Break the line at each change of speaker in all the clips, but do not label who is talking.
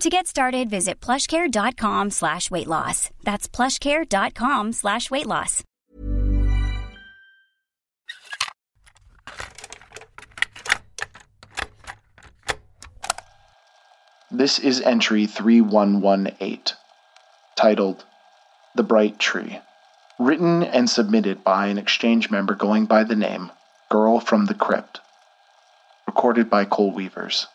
To get started, visit plushcare.com slash weight loss. That's plushcare.com slash weight loss.
This is entry 3118, titled The Bright Tree. Written and submitted by an exchange member going by the name Girl from the Crypt. Recorded by Cole Weavers.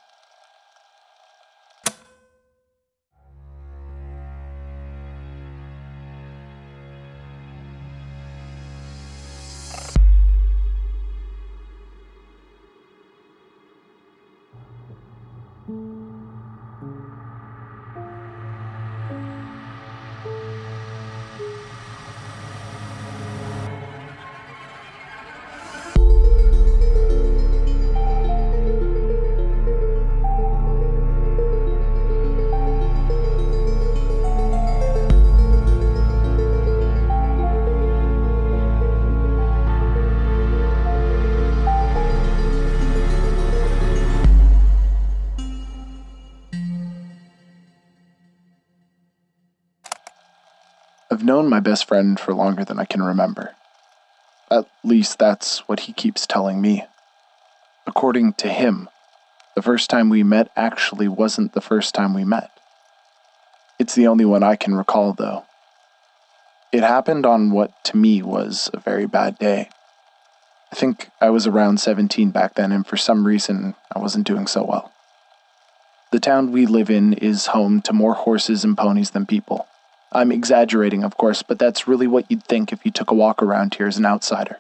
Known my best friend for longer than I can remember. At least that's what he keeps telling me. According to him, the first time we met actually wasn't the first time we met. It's the only one I can recall, though. It happened on what to me was a very bad day. I think I was around 17 back then, and for some reason, I wasn't doing so well. The town we live in is home to more horses and ponies than people. I'm exaggerating, of course, but that's really what you'd think if you took a walk around here as an outsider.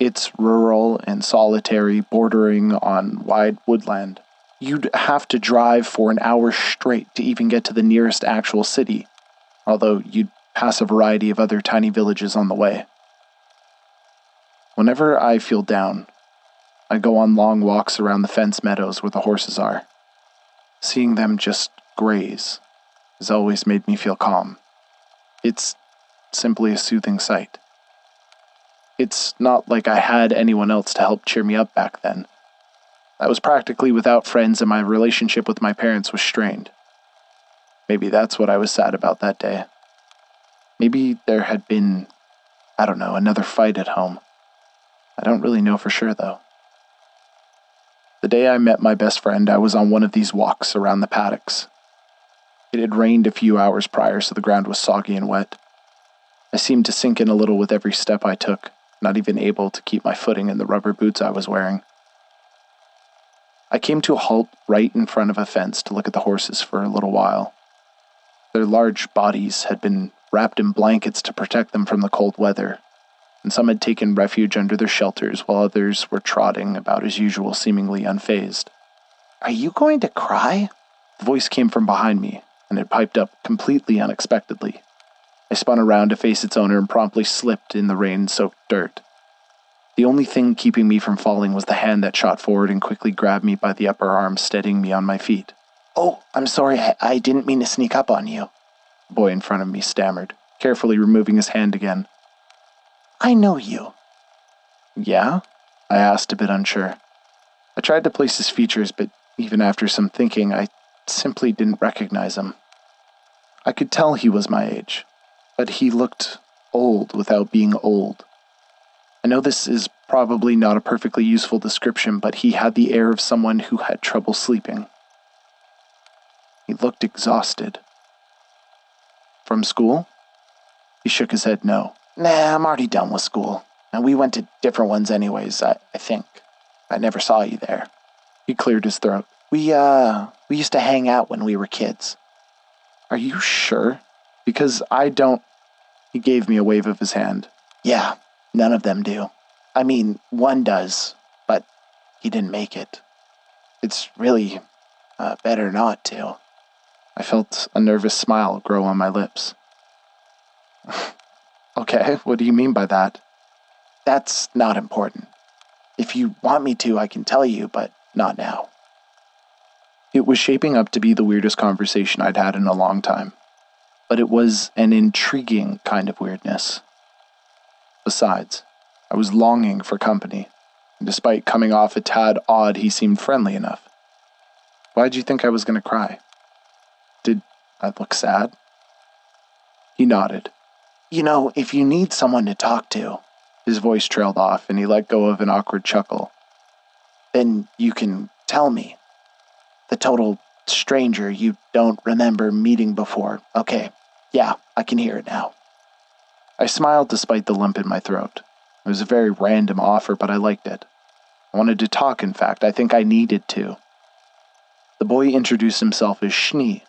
It's rural and solitary, bordering on wide woodland. You'd have to drive for an hour straight to even get to the nearest actual city, although you'd pass a variety of other tiny villages on the way. Whenever I feel down, I go on long walks around the fence meadows where the horses are. Seeing them just graze has always made me feel calm. It's simply a soothing sight. It's not like I had anyone else to help cheer me up back then. I was practically without friends, and my relationship with my parents was strained. Maybe that's what I was sad about that day. Maybe there had been, I don't know, another fight at home. I don't really know for sure, though. The day I met my best friend, I was on one of these walks around the paddocks. It had rained a few hours prior, so the ground was soggy and wet. I seemed to sink in a little with every step I took, not even able to keep my footing in the rubber boots I was wearing. I came to a halt right in front of a fence to look at the horses for a little while. Their large bodies had been wrapped in blankets to protect them from the cold weather, and some had taken refuge under their shelters while others were trotting about as usual, seemingly unfazed.
Are you going to cry?
The voice came from behind me, and it piped up completely unexpectedly. I spun around to face its owner and promptly slipped in the rain soaked dirt. The only thing keeping me from falling was the hand that shot forward and quickly grabbed me by the upper arm, steadying me on my feet.
Oh, I'm sorry, I, I didn't mean to sneak up on you,
the boy in front of me stammered, carefully removing his hand again.
I know you.
Yeah? I asked, a bit unsure. I tried to place his features, but even after some thinking, I simply didn't recognize him. I could tell he was my age, but he looked old without being old. I know this is probably not a perfectly useful description, but he had the air of someone who had trouble sleeping. He looked exhausted. From school? He shook his head no.
Nah, I'm already done with school. And we went to different ones anyways, I, I think. I never saw you there.
He cleared his throat.
We, uh, we used to hang out when we were kids.
Are you sure? Because I don't. He gave me a wave of his hand.
Yeah, none of them do. I mean, one does, but he didn't make it. It's really uh, better not to.
I felt a nervous smile grow on my lips. okay, what do you mean by that?
That's not important. If you want me to, I can tell you, but not now.
It was shaping up to be the weirdest conversation I'd had in a long time, but it was an intriguing kind of weirdness. Besides, I was longing for company, and despite coming off a tad odd, he seemed friendly enough. Why'd you think I was going to cry? Did I look sad? He nodded.
You know, if you need someone to talk to,
his voice trailed off and he let go of an awkward chuckle.
Then you can tell me. The total stranger you don't remember meeting before. Okay, yeah, I can hear it now.
I smiled despite the lump in my throat. It was a very random offer, but I liked it. I wanted to talk, in fact. I think I needed to. The boy introduced himself as Schnee.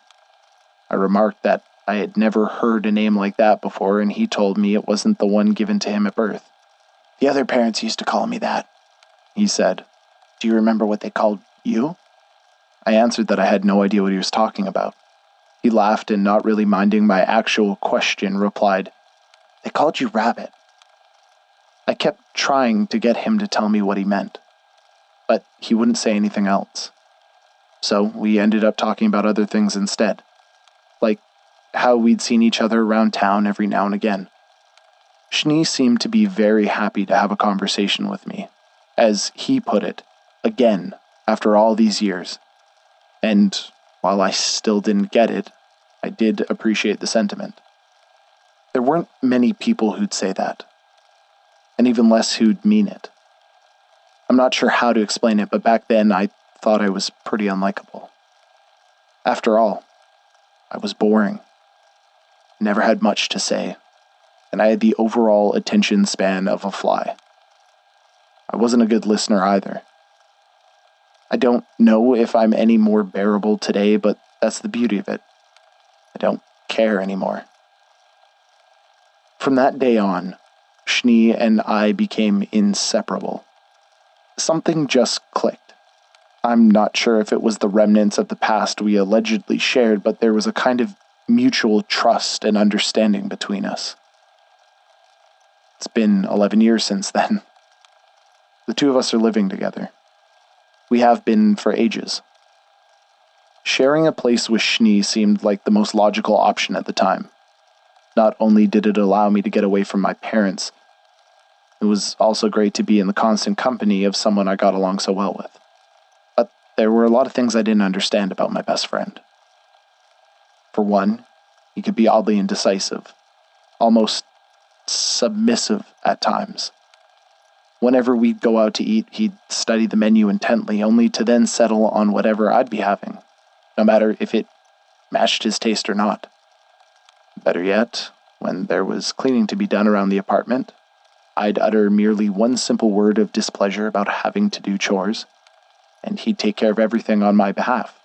I remarked that I had never heard a name like that before, and he told me it wasn't the one given to him at birth.
The other parents used to call me that, he said. Do you remember what they called you?
I answered that I had no idea what he was talking about. He laughed and, not really minding my actual question, replied,
They called you Rabbit.
I kept trying to get him to tell me what he meant, but he wouldn't say anything else. So we ended up talking about other things instead, like how we'd seen each other around town every now and again. Schnee seemed to be very happy to have a conversation with me, as he put it, again, after all these years. And while I still didn't get it, I did appreciate the sentiment. There weren't many people who'd say that, and even less who'd mean it. I'm not sure how to explain it, but back then I thought I was pretty unlikable. After all, I was boring, never had much to say, and I had the overall attention span of a fly. I wasn't a good listener either. I don't know if I'm any more bearable today, but that's the beauty of it. I don't care anymore. From that day on, Schnee and I became inseparable. Something just clicked. I'm not sure if it was the remnants of the past we allegedly shared, but there was a kind of mutual trust and understanding between us. It's been 11 years since then. The two of us are living together. We have been for ages. Sharing a place with Schnee seemed like the most logical option at the time. Not only did it allow me to get away from my parents, it was also great to be in the constant company of someone I got along so well with. But there were a lot of things I didn't understand about my best friend. For one, he could be oddly indecisive, almost submissive at times. Whenever we'd go out to eat, he'd study the menu intently, only to then settle on whatever I'd be having, no matter if it matched his taste or not. Better yet, when there was cleaning to be done around the apartment, I'd utter merely one simple word of displeasure about having to do chores, and he'd take care of everything on my behalf.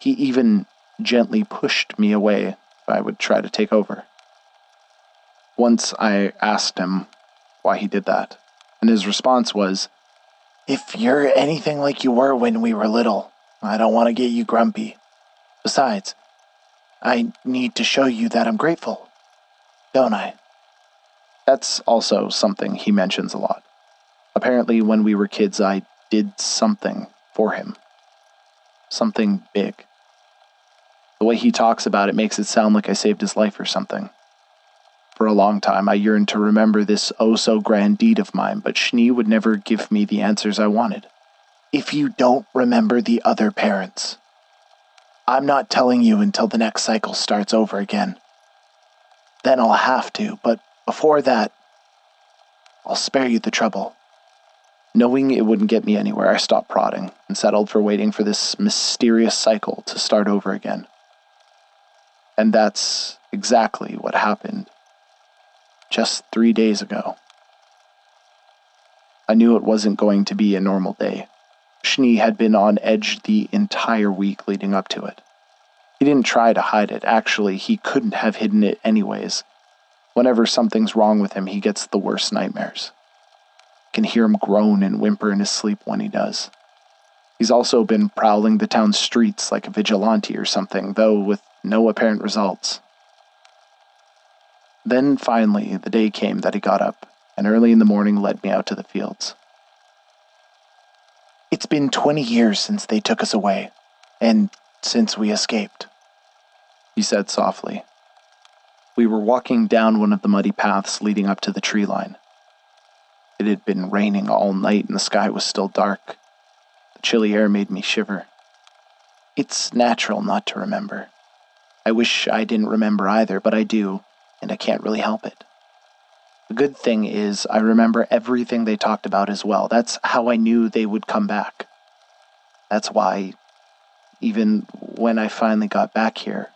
He even gently pushed me away if I would try to take over. Once I asked him why he did that, and his response was,
If you're anything like you were when we were little, I don't want to get you grumpy. Besides, I need to show you that I'm grateful, don't I?
That's also something he mentions a lot. Apparently, when we were kids, I did something for him. Something big. The way he talks about it makes it sound like I saved his life or something. For a long time, I yearned to remember this oh so grand deed of mine, but Schnee would never give me the answers I wanted.
If you don't remember the other parents, I'm not telling you until the next cycle starts over again. Then I'll have to, but before that, I'll spare you the trouble.
Knowing it wouldn't get me anywhere, I stopped prodding and settled for waiting for this mysterious cycle to start over again. And that's exactly what happened just three days ago. I knew it wasn't going to be a normal day. Schnee had been on edge the entire week leading up to it. He didn't try to hide it. Actually, he couldn't have hidden it anyways. Whenever something's wrong with him, he gets the worst nightmares. Can hear him groan and whimper in his sleep when he does. He's also been prowling the town's streets like a vigilante or something, though with no apparent results. Then finally, the day came that he got up, and early in the morning led me out to the fields.
It's been 20 years since they took us away, and since we escaped,
he said softly. We were walking down one of the muddy paths leading up to the tree line. It had been raining all night and the sky was still dark. The chilly air made me shiver. It's natural not to remember. I wish I didn't remember either, but I do, and I can't really help it. The good thing is, I remember everything they talked about as well. That's how I knew they would come back. That's why, even when I finally got back here,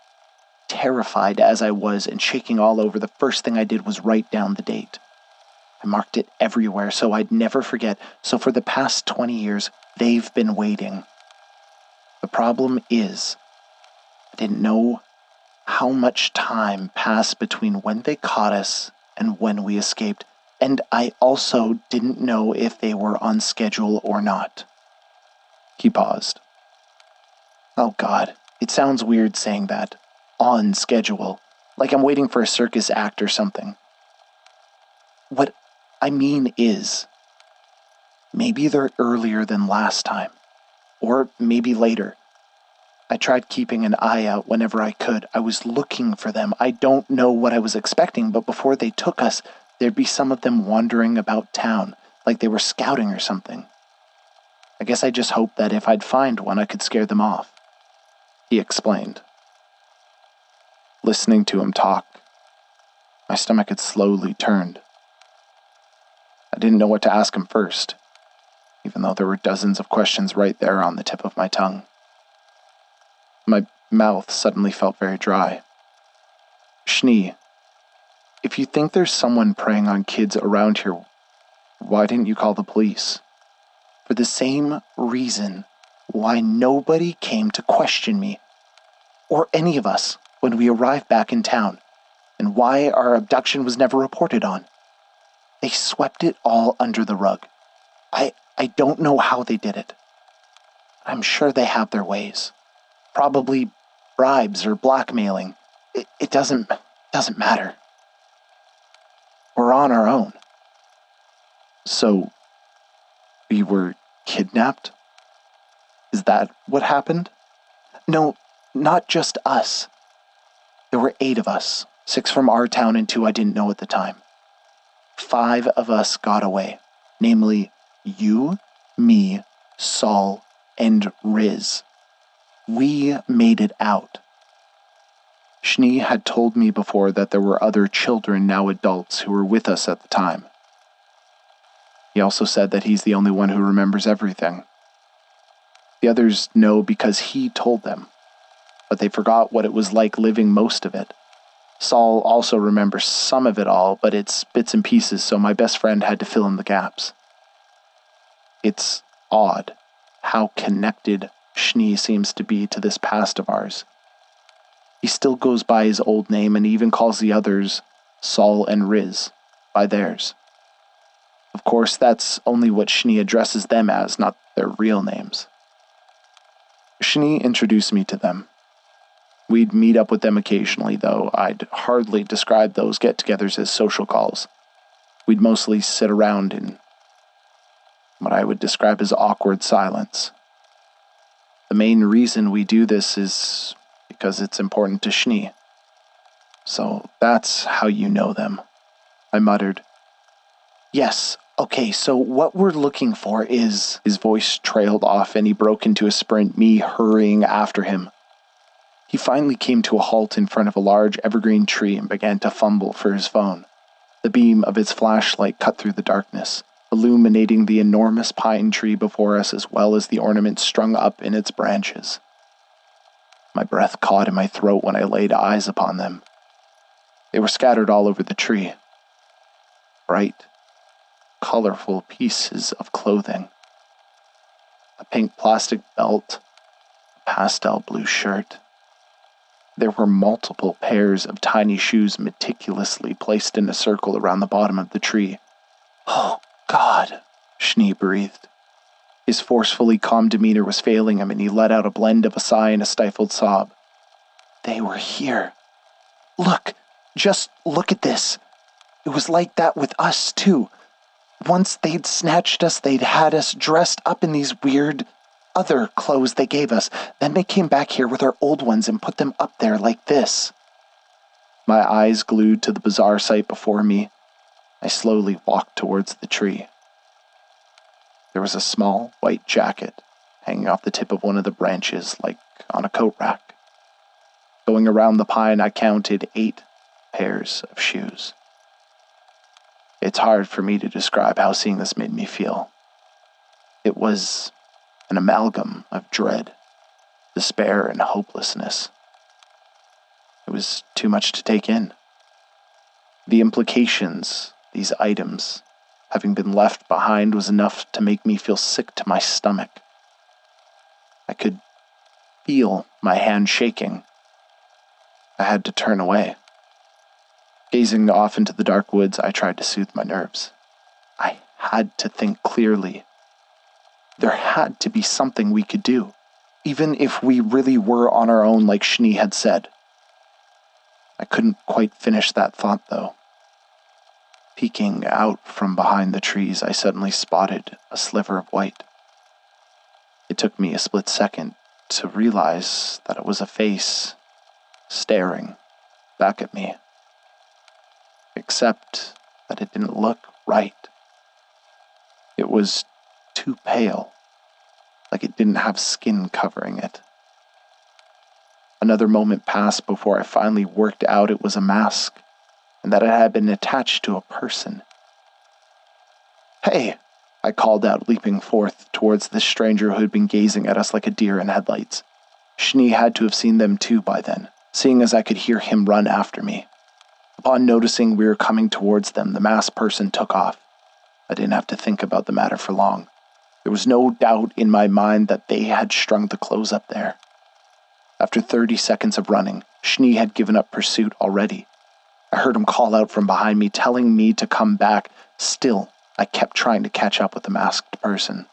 terrified as I was and shaking all over, the first thing I did was write down the date. I marked it everywhere so I'd never forget. So for the past 20 years, they've been waiting. The problem is, I didn't know how much time passed between when they caught us and when we escaped, and I also didn't know if they were on schedule or not. He paused. Oh God, it sounds weird saying that on schedule, like I'm waiting for a circus act or something. What I mean is, maybe they're earlier than last time, or maybe later. I tried keeping an eye out whenever I could. I was looking for them. I don't know what I was expecting, but before they took us, there'd be some of them wandering about town, like they were scouting or something. I guess I just hoped that if I'd find one, I could scare them off. He explained listening to him talk. My stomach had slowly turned. I didn't know what to ask him first, even though there were dozens of questions right there on the tip of my tongue. My mouth suddenly felt very dry. Schnee, if you think there's someone preying on kids around here, why didn't you call the police? For the same reason why nobody came to question me, or any of us when we arrived back in town, and why our abduction was never reported on. They swept it all under the rug. I, I don't know how they did it. I'm sure they have their ways. Probably bribes or blackmailing. It, it doesn't, doesn't matter. We're on our own. So, we were kidnapped? Is that what happened? No, not just us. There were eight of us, six from our town and two I didn't know at the time. Five of us got away, namely you, me, Saul, and Riz. We made it out. Schnee had told me before that there were other children, now adults, who were with us at the time. He also said that he's the only one who remembers everything. The others know because he told them but they forgot what it was like living most of it. Saul also remembers some of it all, but it's bits and pieces, so my best friend had to fill in the gaps. It's odd how connected Schnee seems to be to this past of ours. He still goes by his old name and even calls the others Saul and Riz by theirs. Of course, that's only what Schnee addresses them as, not their real names. Schnee introduced me to them We'd meet up with them occasionally, though I'd hardly describe those get togethers as social calls. We'd mostly sit around in what I would describe as awkward silence. The main reason we do this is because it's important to Schnee. So that's how you know them. I muttered.
Yes, okay, so what we're looking for is.
His voice trailed off and he broke into a sprint, me hurrying after him. He finally came to a halt in front of a large evergreen tree and began to fumble for his phone. The beam of its flashlight cut through the darkness, illuminating the enormous pine tree before us as well as the ornaments strung up in its branches. My breath caught in my throat when I laid eyes upon them. They were scattered all over the tree. Bright, colorful pieces of clothing. A pink plastic belt, a pastel blue shirt. There were multiple pairs of tiny shoes meticulously placed in a circle around the bottom of the tree.
Oh, God,
Schnee breathed. His forcefully calm demeanor was failing him, and he let out a blend of a sigh and a stifled sob.
They were here. Look, just look at this. It was like that with us, too. Once they'd snatched us, they'd had us dressed up in these weird other clothes they gave us. Then they came back here with our old ones and put them up there like this.
My eyes glued to the bizarre sight before me, I slowly walked towards the tree. There was a small white jacket hanging off the tip of one of the branches, like on a coat rack. Going around the pine, I counted eight pairs of shoes. It's hard for me to describe how seeing this made me feel. It was an amalgam of dread, despair, and hopelessness. It was too much to take in. The implications these items, having been left behind, was enough to make me feel sick to my stomach. I could feel my hand shaking. I had to turn away. Gazing off into the dark woods, I tried to soothe my nerves. I had to think clearly. There had to be something we could do, even if we really were on our own, like Schnee had said. I couldn't quite finish that thought, though. Peeking out from behind the trees, I suddenly spotted a sliver of white. It took me a split second to realize that it was a face staring back at me. Except that it didn't look right. It was too pale, like it didn't have skin covering it. Another moment passed before I finally worked out it was a mask and that it had been attached to a person. Hey, I called out, leaping forth towards the stranger who had been gazing at us like a deer in headlights. Schnee had to have seen them too by then, seeing as I could hear him run after me. Upon noticing we were coming towards them, the masked person took off. I didn't have to think about the matter for long. There was no doubt in my mind that they had strung the clothes up there. After 30 seconds of running, Schnee had given up pursuit already, I heard him call out from behind me, telling me to come back. Still, I kept trying to catch up with the masked person.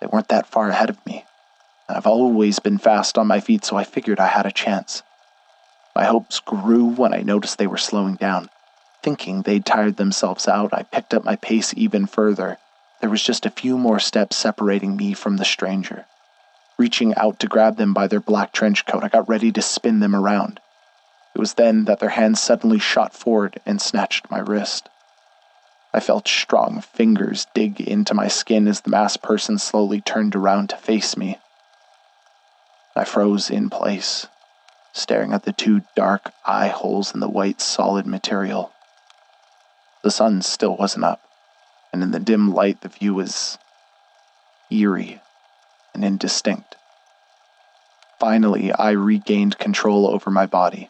They weren't that far ahead of me, and I've always been fast on my feet, so I figured I had a chance. My hopes grew when I noticed they were slowing down. Thinking they'd tired themselves out, I picked up my pace even further. There was just a few more steps separating me from the stranger. Reaching out to grab them by their black trench coat, I got ready to spin them around. It was then that their hands suddenly shot forward and snatched my wrist. I felt strong fingers dig into my skin as the masked person slowly turned around to face me. I froze in place, staring at the two dark eye holes in the white solid material. The sun still wasn't up, and in the dim light the view was eerie and indistinct. Finally, I regained control over my body.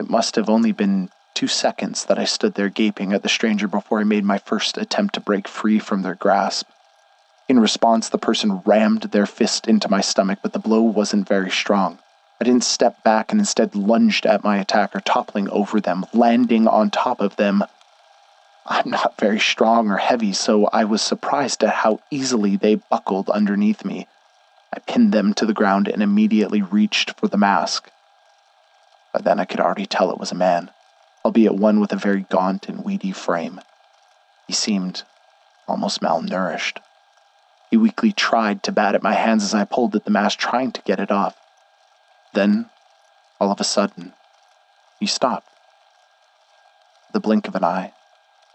It must have only been two seconds that I stood there gaping at the stranger before I made my first attempt to break free from their grasp. In response, the person rammed their fist into my stomach, but the blow wasn't very strong. I didn't step back and instead lunged at my attacker, toppling over them, landing on top of them. I'm not very strong or heavy, so I was surprised at how easily they buckled underneath me. I pinned them to the ground and immediately reached for the mask, By then I could already tell it was a man, albeit one with a very gaunt and weedy frame. He seemed almost malnourished. He weakly tried to bat at my hands as I pulled at the mask, trying to get it off. Then, all of a sudden, he stopped. The blink of an eye,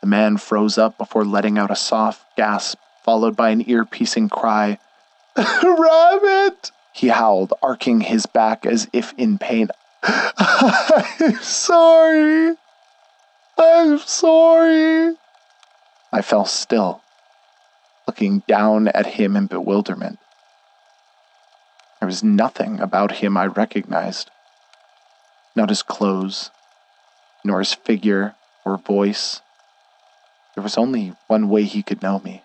the man froze up before letting out a soft gasp, followed by an ear piercing cry. Rabbit! He howled, arcing his back as if in pain. I'm sorry. I'm sorry. I fell still, looking down at him in bewilderment. There was nothing about him I recognized. Not his clothes, nor his figure or voice. There was only one way he could know me.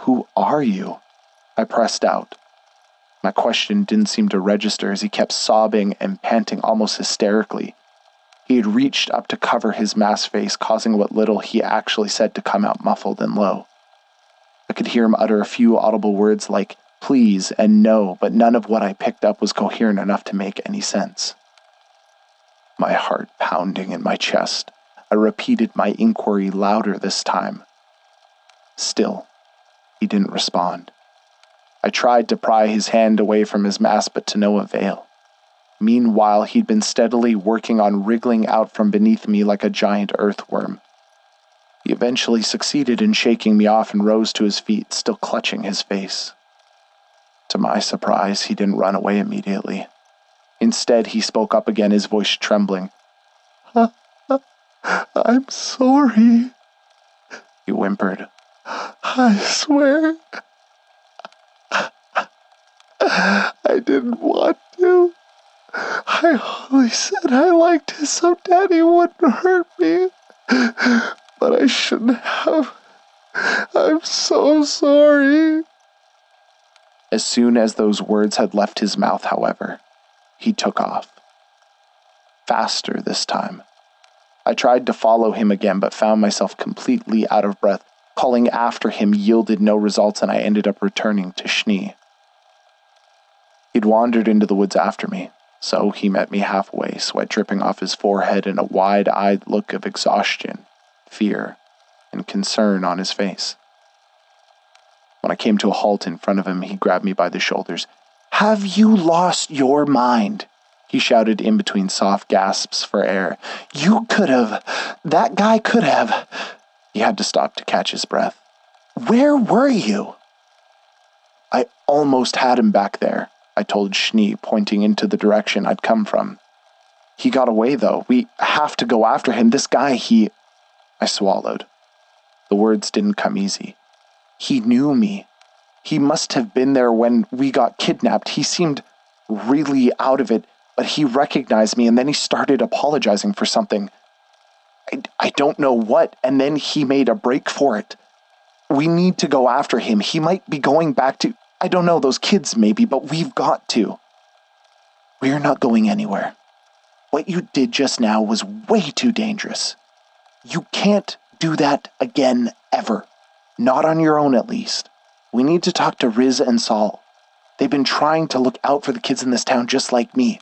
Who are you? I pressed out. My question didn't seem to register as he kept sobbing and panting almost hysterically. He had reached up to cover his masked face, causing what little he actually said to come out muffled and low. I could hear him utter a few audible words like please and no, but none of what I picked up was coherent enough to make any sense. My heart pounding in my chest, I repeated my inquiry louder this time. Still, he didn't respond. I tried to pry his hand away from his mask, but to no avail. Meanwhile, he'd been steadily working on wriggling out from beneath me like a giant earthworm. He eventually succeeded in shaking me off and rose to his feet, still clutching his face. To my surprise, he didn't run away immediately. Instead, he spoke up again, his voice trembling. I'm sorry, he whimpered. I swear. I didn't want to. I only said I liked it so Daddy wouldn't hurt me. But I shouldn't have. I'm so sorry. As soon as those words had left his mouth, however, he took off. Faster this time. I tried to follow him again, but found myself completely out of breath. Calling after him yielded no results, and I ended up returning to Schnee. He'd wandered into the woods after me, so he met me halfway, sweat dripping off his forehead and a wide eyed look of exhaustion, fear, and concern on his face. When I came to a halt in front of him, he grabbed me by the shoulders. Have you lost your mind? He shouted in between soft gasps for air. You could have. That guy could have. He had to stop to catch his breath. Where were you? I almost had him back there. I told Schnee, pointing into the direction I'd come from. He got away, though. We have to go after him. This guy, he. I swallowed. The words didn't come easy. He knew me. He must have been there when we got kidnapped. He seemed really out of it, but he recognized me and then he started apologizing for something. I, I don't know what, and then he made a break for it. We need to go after him. He might be going back to. I don't know, those kids maybe, but we've got to. We're not going anywhere. What you did just now was way too dangerous. You can't do that again ever. Not on your own, at least. We need to talk to Riz and Saul. They've been trying to look out for the kids in this town just like me.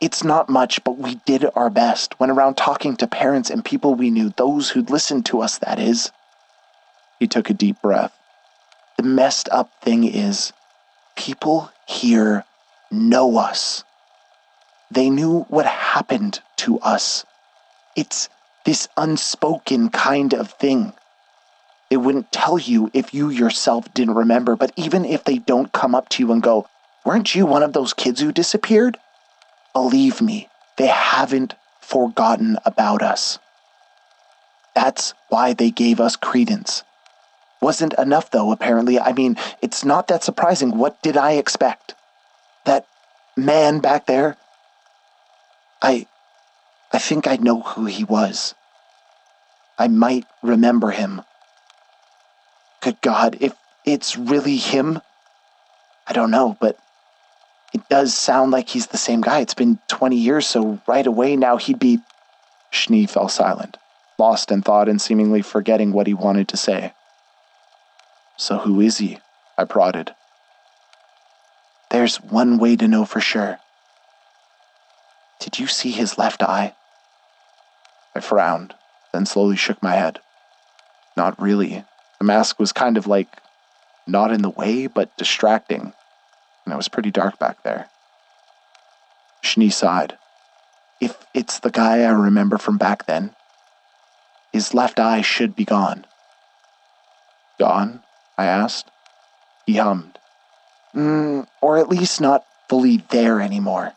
It's not much, but we did our best. Went around talking to parents and people we knew, those who'd listened to us, that is. He took a deep breath. The messed up thing is, people here know us. They knew what happened to us. It's this unspoken kind of thing. They wouldn't tell you if you yourself didn't remember, but even if they don't come up to you and go, Weren't you one of those kids who disappeared? Believe me, they haven't forgotten about us. That's why they gave us credence. Wasn't enough, though, apparently. I mean, it's not that surprising. What did I expect? That man back there? I. I think I know who he was. I might remember him. Good God, if it's really him, I don't know, but it does sound like he's the same guy. It's been 20 years, so right away now he'd be. Schnee fell silent, lost in thought and seemingly forgetting what he wanted to say. So who is he? I prodded. There's one way to know for sure.
Did you see his left eye?
I frowned, then slowly shook my head. Not really. The mask was kind of like not in the way, but distracting, and it was pretty dark back there. Schnee sighed.
If it's the guy I remember from back then, his left eye should be gone.
Gone? I asked. He hummed.
Mm, or at least not fully there anymore.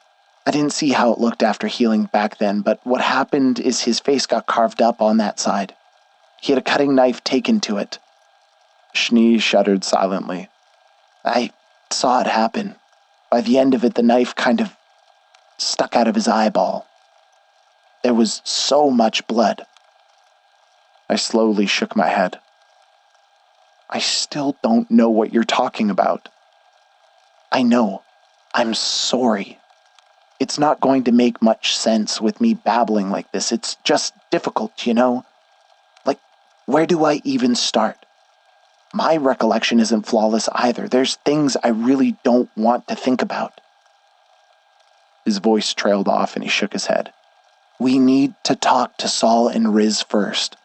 I didn't see how it looked after healing back then, but what happened is his face got carved up on that side. He had a cutting knife taken to it.
Schnee shuddered silently.
I saw it happen. By the end of it, the knife kind of stuck out of his eyeball. There was so much blood.
I slowly shook my head. I still don't know what you're talking about.
I know. I'm sorry. It's not going to make much sense with me babbling like this. It's just difficult, you know? Like, where do I even start? My recollection isn't flawless either. There's things I really don't want to think about.
His voice trailed off and he shook his head.
We need to talk to Saul and Riz first.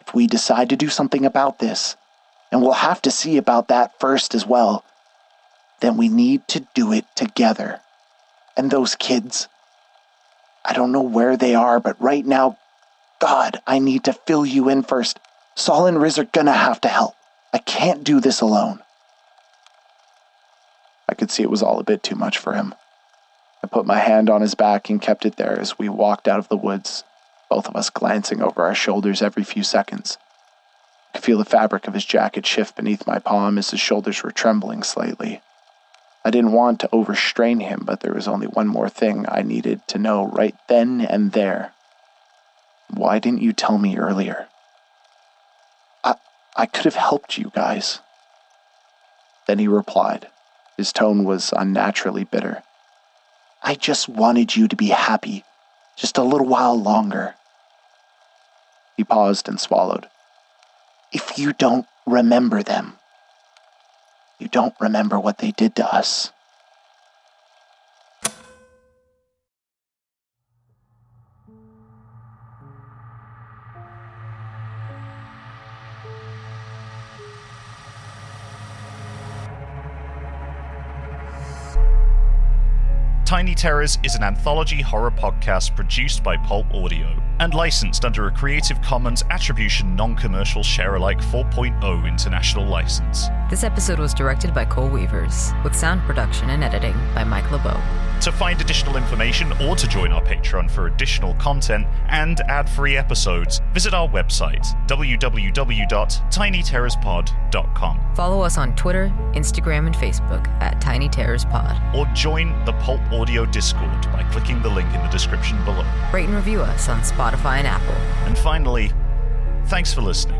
If we decide to do something about this, and we'll have to see about that first as well, then we need to do it together. And those kids, I don't know where they are, but right now, God, I need to fill you in first. Saul and Riz are gonna have to help. I can't do this alone.
I could see it was all a bit too much for him. I put my hand on his back and kept it there as we walked out of the woods, both of us glancing over our shoulders every few seconds. I could feel the fabric of his jacket shift beneath my palm as his shoulders were trembling slightly. I didn't want to overstrain him, but there was only one more thing I needed to know right then and there. Why didn't you tell me earlier?
I, I could have helped you guys.
Then he replied. His tone was unnaturally bitter.
I just wanted you to be happy, just a little while longer.
He paused and swallowed.
If you don't remember them, you don't remember what they did to us.
Tiny Terrors is an anthology horror podcast produced by Pulp Audio and licensed under a Creative Commons Attribution Non Commercial Sharealike 4.0 international license.
This episode was directed by Cole Weavers, with sound production and editing by Mike LeBeau.
To find additional information or to join our Patreon for additional content and ad free episodes, visit our website, www.tinyterrorspod.com.
Follow us on Twitter, Instagram, and Facebook at Tiny Terrors Pod.
Or join the Pulp Audio Discord by clicking the link in the description below.
Rate and review us on Spotify and Apple.
And finally, thanks for listening.